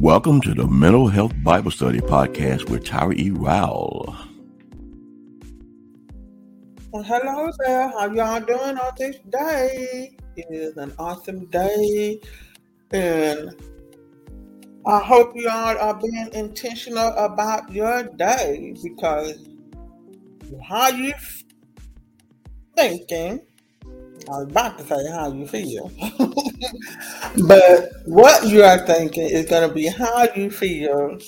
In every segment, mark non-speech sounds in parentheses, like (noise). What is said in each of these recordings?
Welcome to the Mental Health Bible Study Podcast with Tyra E. Rowell. Well, hello there. How y'all doing on this day? It is an awesome day, and I hope y'all are being intentional about your day because how you thinking I was about to say how you feel. (laughs) but what you are thinking is going to be how you feel,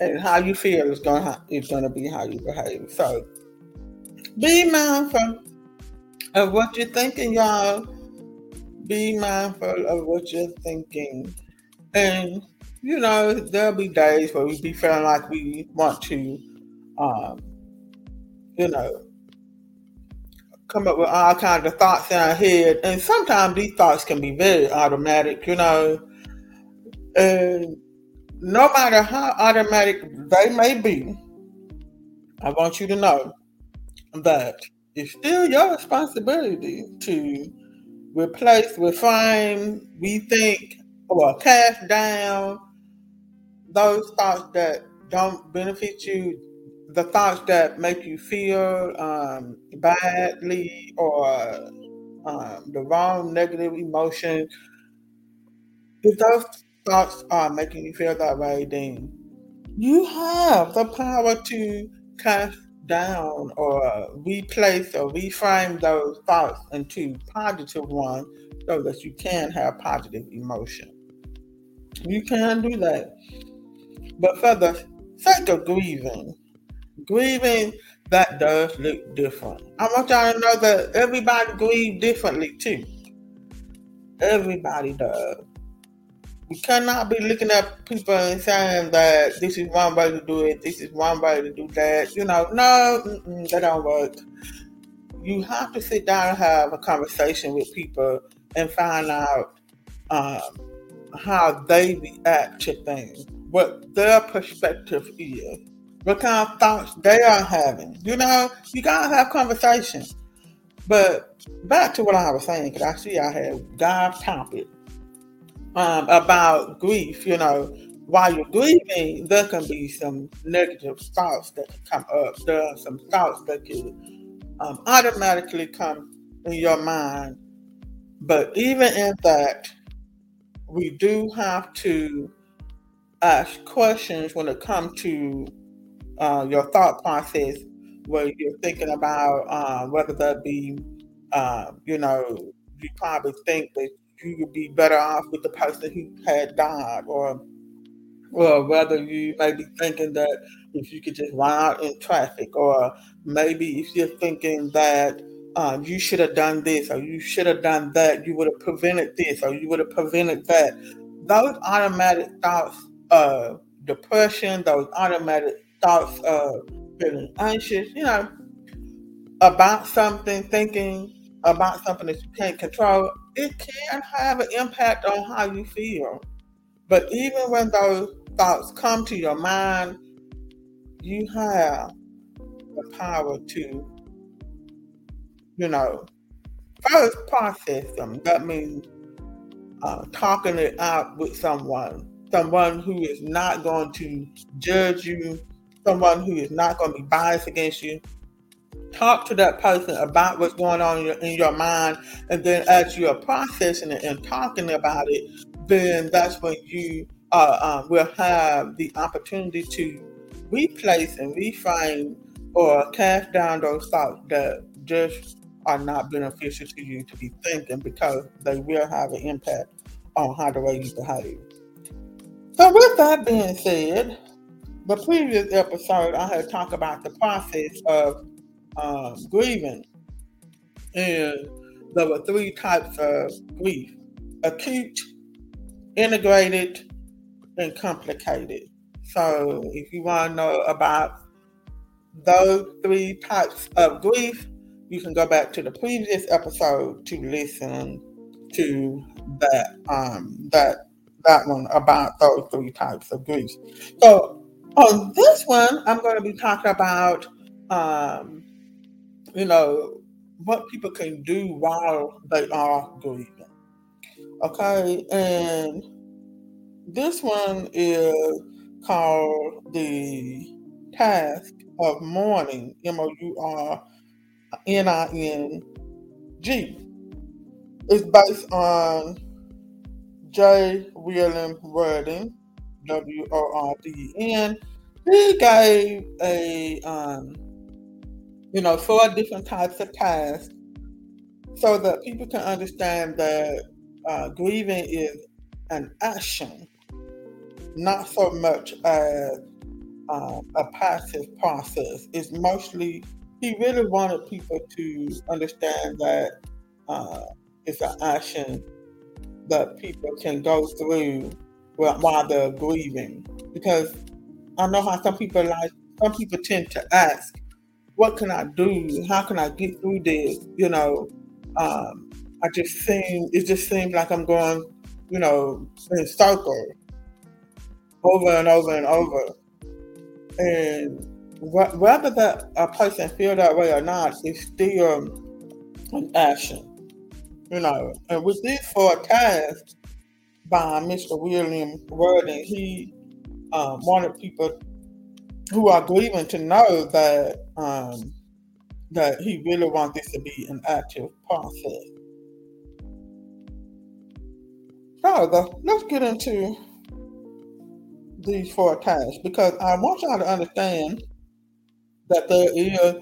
and how you feel is going to, is going to be how you behave. So be mindful of what you're thinking, y'all. Be mindful of what you're thinking. And, you know, there'll be days where we be feeling like we want to, um, you know, come up with all kinds of thoughts in our head. And sometimes these thoughts can be very automatic, you know. And no matter how automatic they may be, I want you to know that it's still your responsibility to replace, refine, rethink, or cast down those thoughts that don't benefit you, the thoughts that make you feel um, badly or um, the wrong negative emotion, if those thoughts are making you feel that way, then you have the power to cast down or replace or reframe those thoughts into positive ones so that you can have positive emotion. You can do that. But for the sake of grieving, grieving that does look different. I want y'all to know that everybody grieves differently too. Everybody does. We cannot be looking at people and saying that this is one way to do it, this is one way to do that. You know, no, that don't work. You have to sit down and have a conversation with people and find out um, how they react to things, what their perspective is, what kind of thoughts they are having. You know, you gotta have conversations. But back to what I was saying, because I see I had God's topic um, about grief, you know, while you're grieving, there can be some negative thoughts that come up. There are some thoughts that can um, automatically come in your mind. But even in that, we do have to ask questions when it comes to uh, your thought process, where you're thinking about uh, whether that be, uh, you know, you probably think that you would be better off with the person who had died, or or whether you may be thinking that if you could just run out in traffic, or maybe if you're thinking that you should have done this, or you should have done that, you would have prevented this, or you would have prevented that. Those automatic thoughts of depression, those automatic thoughts of feeling anxious, you know, about something, thinking about something that you can't control, it can have an impact on how you feel. But even when those thoughts come to your mind, you have the power to, you know, first process them. That means uh, talking it out with someone, someone who is not going to judge you, someone who is not going to be biased against you, talk to that person about what's going on in your, in your mind, and then as you are processing it and talking about it, then that's when you uh, um, will have the opportunity to replace and reframe or cast down those thoughts that just are not beneficial to you to be thinking because they will have an impact on how the way you behave. So, with that being said, the previous episode I had talked about the process of um, grieving. And there were three types of grief acute, integrated, and complicated. So, if you want to know about those three types of grief, you can go back to the previous episode to listen to that um, that that one about those three types of grief. So on this one, I'm going to be talking about um, you know, what people can do while they are grieving. Okay, and this one is called the task of mourning, M O U R N I N G. It's based on J. William Worden, W O R D E N. He gave a, um, you know, four different types of tasks so that people can understand that uh, grieving is an action, not so much as uh, a passive process. It's mostly, he really wanted people to understand that uh, it's an action that people can go through while they're grieving. Because I know how some people like, some people tend to ask, what can I do? How can I get through this? You know, um, I just seem, it just seems like I'm going, you know, in circles over and over and over. And wh- whether that a person feel that way or not, it's still an action. You know, and with these four tasks by Mr. William Worden, he um, wanted people who are grieving to know that um, that he really wants this to be an active process. So let's get into these four tasks because I want y'all to understand that there is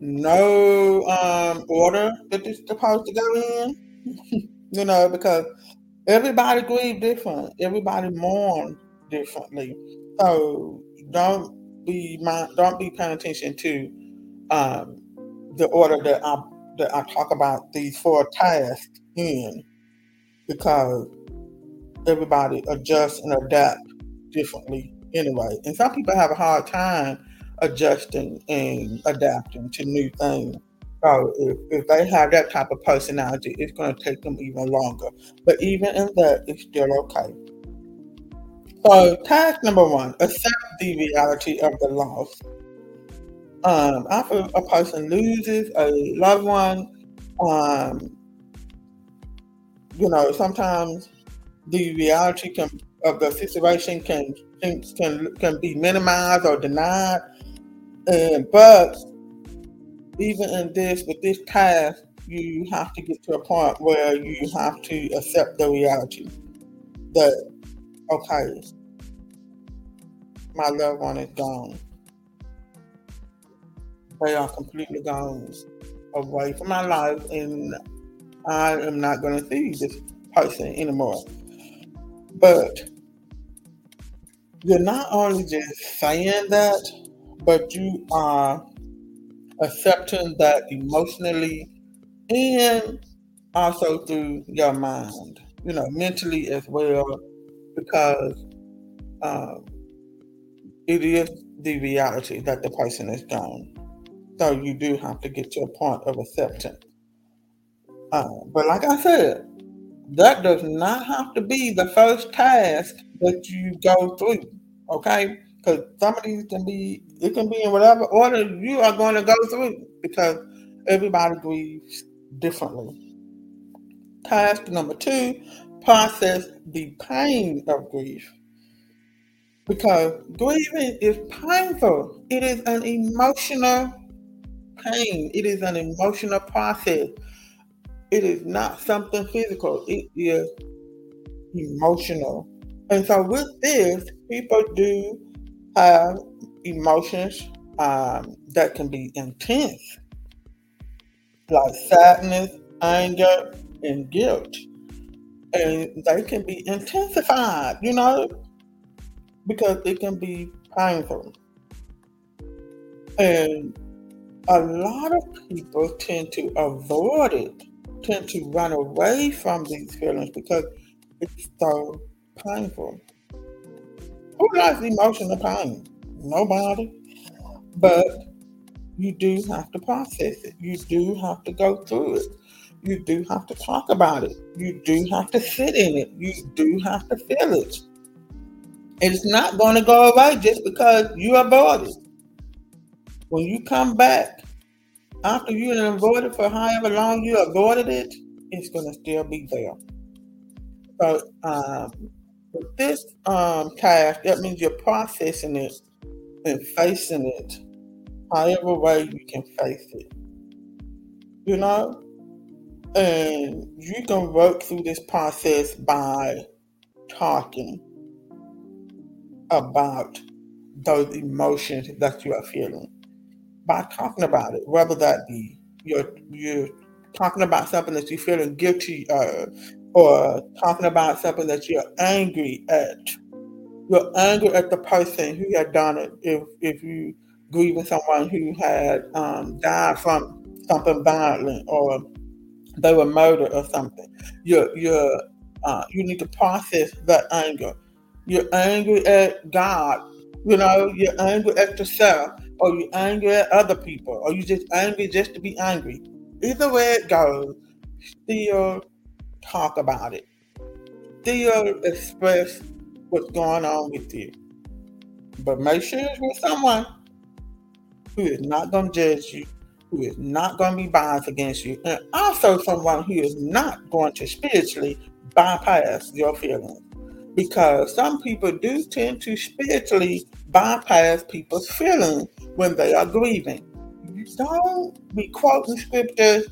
no um, order that supposed to go in. (laughs) you know, because everybody grieve different, everybody mourn differently. So don't be don't be paying attention to um, the order that I that I talk about these four tasks in, because everybody adjusts and adapt differently anyway. And some people have a hard time adjusting and adapting to new things. So if, if they have that type of personality, it's going to take them even longer. But even in that, it's still okay. So task number one, accept the reality of the loss. Um, after a person loses a loved one, um, you know, sometimes the reality can of the situation can can can be minimized or denied. And but even in this, with this task, you have to get to a point where you have to accept the reality that okay, my loved one is gone. They are completely gone away from my life, and I am not going to see this person anymore. But you're not only just saying that, but you are accepting that emotionally and also through your mind, you know, mentally as well, because um, it is the reality that the person is gone. So you do have to get to a point of acceptance. Uh, but like I said, that does not have to be the first task that you go through. Okay? Because some of these can be it can be in whatever order you are going to go through because everybody grieves differently. Task number two, process the pain of grief. Because grieving is painful. It is an emotional pain. It is an emotional process. It is not something physical. It is emotional. And so with this, people do have emotions um, that can be intense, like sadness, anger, and guilt. And they can be intensified, you know, because it can be painful. And a lot of people tend to avoid it, tend to run away from these feelings because it's so painful. Who likes emotional pain? Nobody. But you do have to process it. You do have to go through it. You do have to talk about it. You do have to sit in it. You do have to feel it. It's not going to go away just because you it. When you come back after you it for however long you avoided it, it's going to still be there. So um, This um, task, that means you're processing it and facing it however way you can face it. You know? And you can work through this process by talking about those emotions that you are feeling. By talking about it, whether that be you're you're talking about something that you're feeling guilty of, or talking about something that you're angry at. You're angry at the person who had done it. If if you grieving someone who had um, died from something violent or they were murdered or something, you're you're uh, you need to process that anger. You're angry at God. You know, you're angry at yourself, or you're angry at other people, or you just angry just to be angry. Either way it goes, still talk about it. Still express what's going on with you. But make sure it's with someone who is not going to judge you, who is not going to be biased against you, and also someone who is not going to spiritually bypass your feelings. Because some people do tend to spiritually bypass people's feelings when they are grieving. Don't be quoting scriptures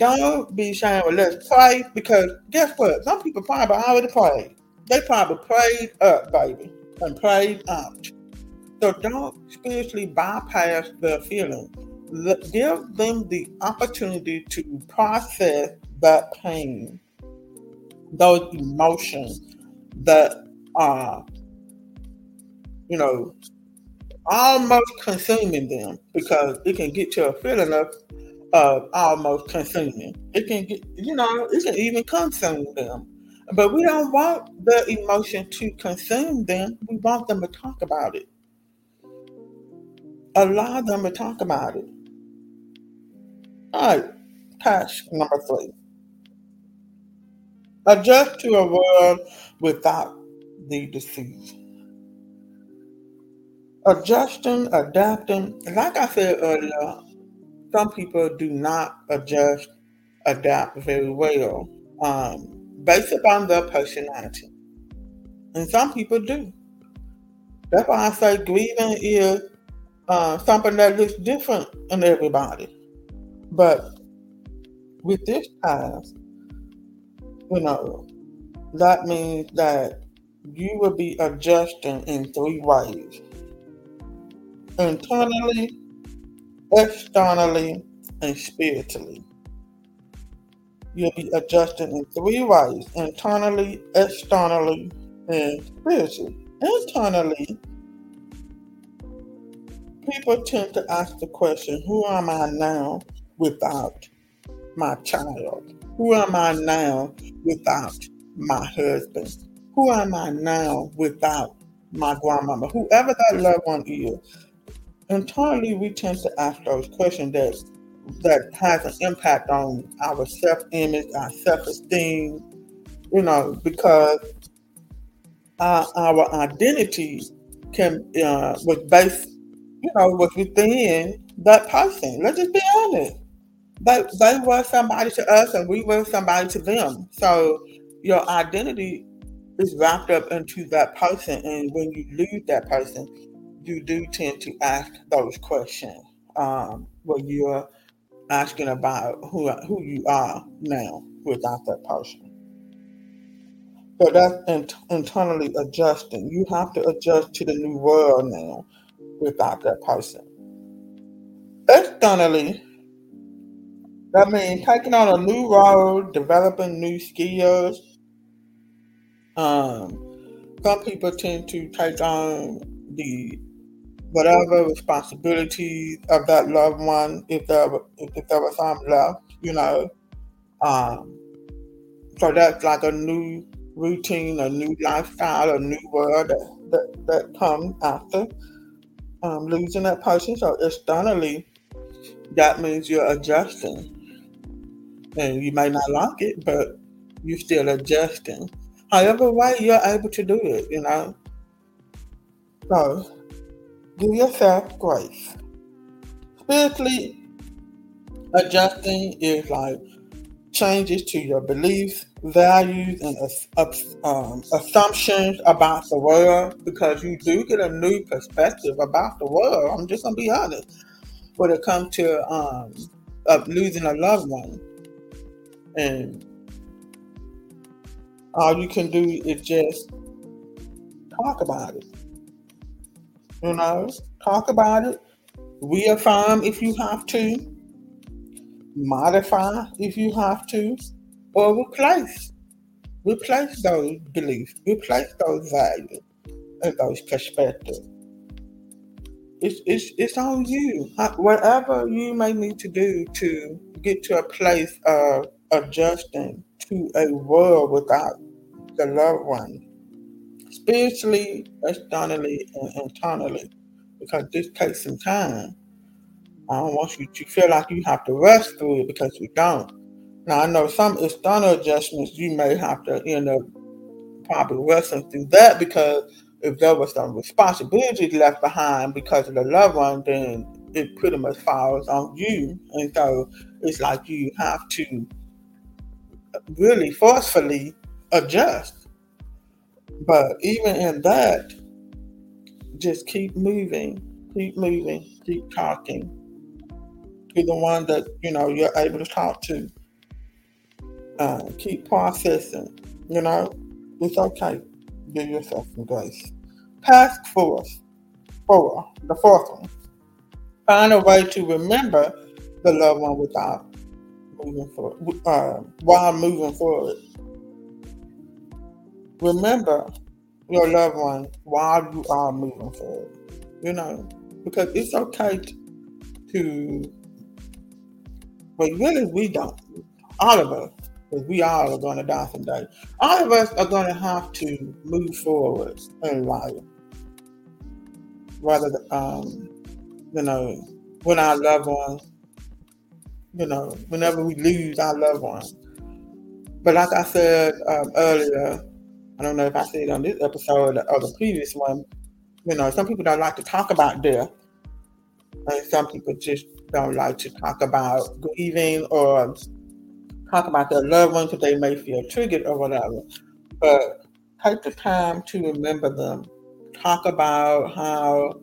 don't be saying, well, let's pray, because guess what? Some people probably already prayed. They probably prayed up, baby, and prayed out. So don't spiritually bypass their feelings. Give them the opportunity to process that pain, those emotions that are, you know, almost consuming them because it can get to a feeling of uh, almost consuming. It can get, you know, it can even consume them. But we don't want the emotion to consume them. We want them to talk about it. Allow them to talk about it. All right, task number three. Adjust to a world without the deceased. Adjusting, adapting, like I said earlier, some people do not adjust, adapt very well um, based upon their personality. And some people do. That's why I say grieving is uh, something that looks different in everybody. But with this task, you know, that means that you will be adjusting in three ways internally, externally, and spiritually. You'll be adjusting in three ways internally, externally, and spiritually. Internally, people tend to ask the question Who am I now without my child? Who am I now without my husband? Who am I now without my grandmama? Whoever that loved one is, internally we tend to ask those questions that that has an impact on our self-image, our self-esteem, you know, because our, our identity can uh, was based, you know, was within that person. Let's just be honest. They they were somebody to us, and we were somebody to them. So your identity is wrapped up into that person, and when you lose that person, you do tend to ask those questions um, you're asking about who who you are now without that person. So that's in, internally adjusting. You have to adjust to the new world now without that person. Externally, that means taking on a new role, developing new skills. Um, some people tend to take on the whatever responsibility of that loved one, if there if there was some left, you know. Um, so that's like a new routine, a new lifestyle, a new world that that, that comes after um, losing that person. So externally, that means you're adjusting, and you may not like it, but you're still adjusting. However way you're able to do it, you know. So Give yourself grace. Spiritually, adjusting is like changes to your beliefs, values, and um, assumptions about the world because you do get a new perspective about the world. I'm just gonna be honest. When it comes to um, losing a loved one, and all you can do is just talk about it. You know, talk about it. Reaffirm if you have to modify if you have to, or replace. Replace those beliefs, replace those values and those perspectives. It's, it's, it's on you. Whatever you may need to do to get to a place of adjusting to a world without the loved one, spiritually, externally, and internally, because this takes some time. I don't want you to feel like you have to rush through it because you don't. Now I know some external adjustments you may have to end up probably rushing through that because if there was some responsibility left behind because of the loved one, then it pretty much falls on you. And so it's like you have to really forcefully adjust. But even in that, just keep moving, keep moving, keep talking, to the one that you know you're able to talk to. Uh, keep processing. You know, it's okay. Give yourself some grace. Task force four, the fourth one. Find a way to remember the loved one without moving forward, uh, while moving forward. Remember your loved one while you are moving forward. You know, because it's okay to but really, we don't. All of us, because we all are going to die someday. All of us are going to have to move forward in life. Rather, um, you know, when our loved ones, you know, whenever we lose our loved ones. But like I said um, earlier, I don't know if I said it on this episode or the previous one, you know, some people don't like to talk about death. And some people just don't like to talk about grieving or talk about their loved ones because they may feel triggered or whatever. But take the time to remember them. Talk about how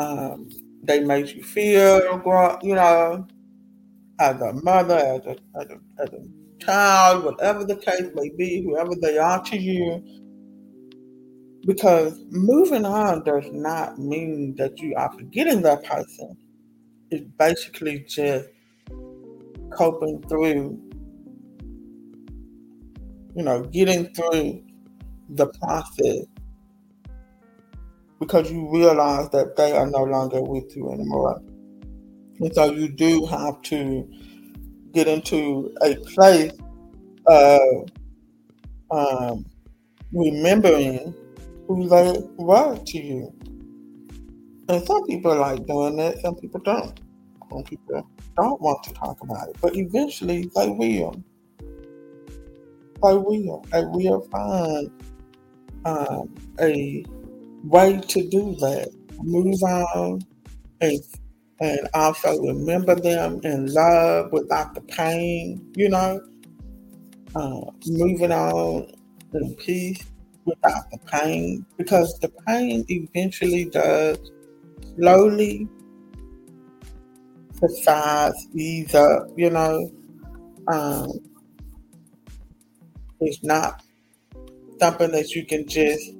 um, they made you feel, you know, as a mother, as a, as a, as a child, whatever the case may be, whoever they are to you. Because moving on does not mean that you are forgetting that person It's basically just coping through, you know, getting through the process because you realize that they are no longer with you anymore. And so you do have to get into a place of um, remembering who they were to you. And some people like doing that, some people don't. Some people don't want to talk about it, but eventually they will. They will. They will find um, a way to do that. Move on and and also remember them in love without the pain, you know. Uh, moving on in peace without the pain because the pain eventually does slowly subside, ease up, you know. Um, it's not something that you can just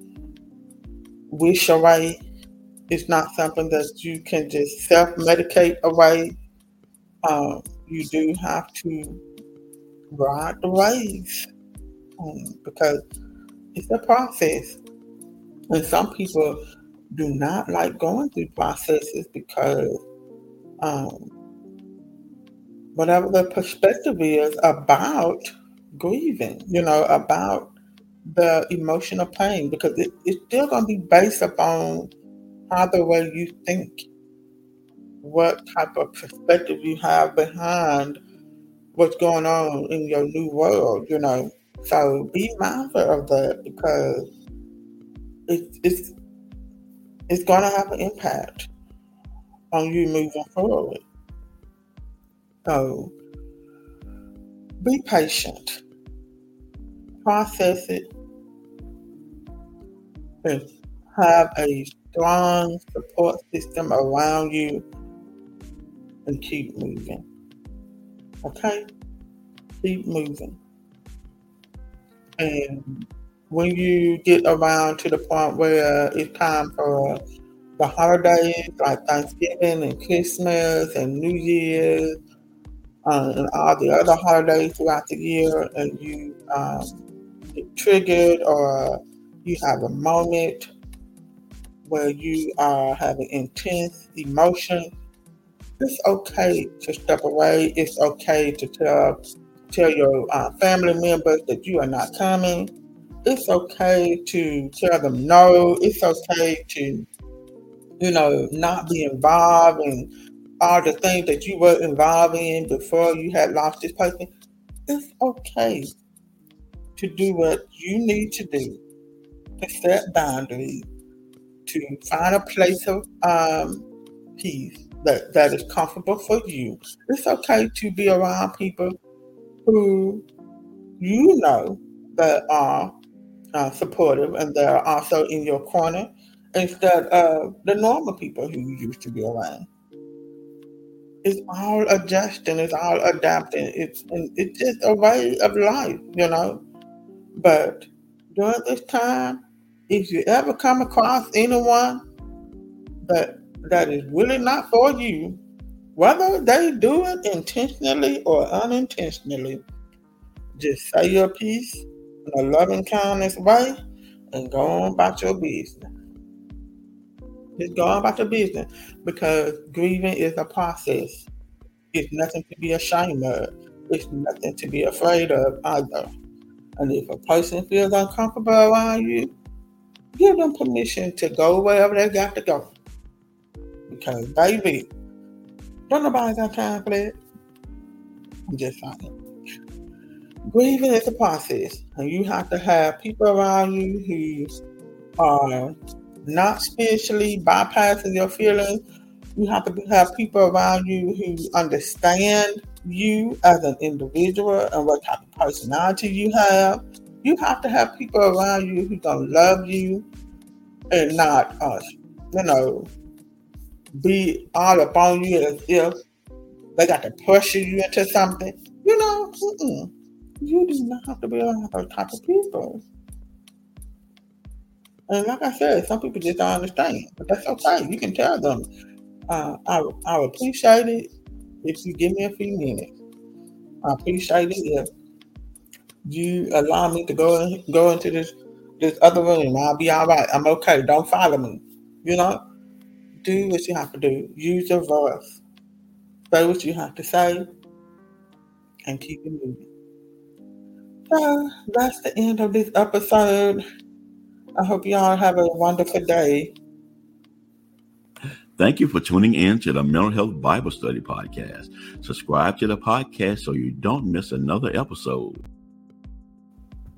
wish away. It's not something that you can just self medicate away. Um, you do have to ride the waves um, because it's a process. And some people do not like going through processes because um, whatever the perspective is about grieving, you know, about the emotional pain, because it, it's still going to be based upon how the way you think, what type of perspective you have behind what's going on in your new world, you know. So be mindful of that because it, it's it's going to have an impact on you moving forward. So Be patient. Process it. And have a strong support system around you and keep moving. Okay? Keep moving. And when you get around to the point where it's time for the holidays like Thanksgiving and Christmas and New Year's uh, and all the other holidays throughout the year, and you um, get triggered or you have a moment where you are having intense emotion, it's okay to step away. It's okay to tell tell your uh, family members that you are not coming. It's okay to tell them no. It's okay to, you know, not be involved in all the things that you were involved in before you had lost this person. It's okay to do what you need to do to set boundaries, to find a place of um, peace that, that is comfortable for you. It's okay to be around people who you know that are uh, supportive and they're also in your corner instead of the normal people who you used to be around. It's all adjusting, it's all adapting. It's it's just a way of life, you know. But during this time, if you ever come across anyone that that is really not for you, whether they do it intentionally or unintentionally, just say your piece in a loving kindness way and go on about your business. Just go on about your business because grieving is a process. It's nothing to be ashamed of. It's nothing to be afraid of either. And if a person feels uncomfortable around you, give them permission to go wherever they got to go. Because baby, don't nobody got time for that. I'm just saying. Grieving is a process, and you have to have people around you who are not spiritually bypassing your feelings. You have to have people around you who understand you as an individual and what type of personality you have. You have to have people around you who gonna love you and not us, you know, be all upon you as if they got to pressure you into something. You know, mm-mm. you do not have to be around those type of people. And like I said, some people just don't understand, but that's okay. You can tell them. Uh, I I appreciate it if you give me a few minutes. I appreciate it if you allow me to go in, go into this this other room. I'll be all right. I'm okay. Don't follow me. You know, do what you have to do. Use your voice. Say what you have to say, and keep it moving. So that's the end of this episode. I hope y'all have a wonderful day. Thank you for tuning in to the Mental Health Bible Study Podcast. Subscribe to the podcast so you don't miss another episode.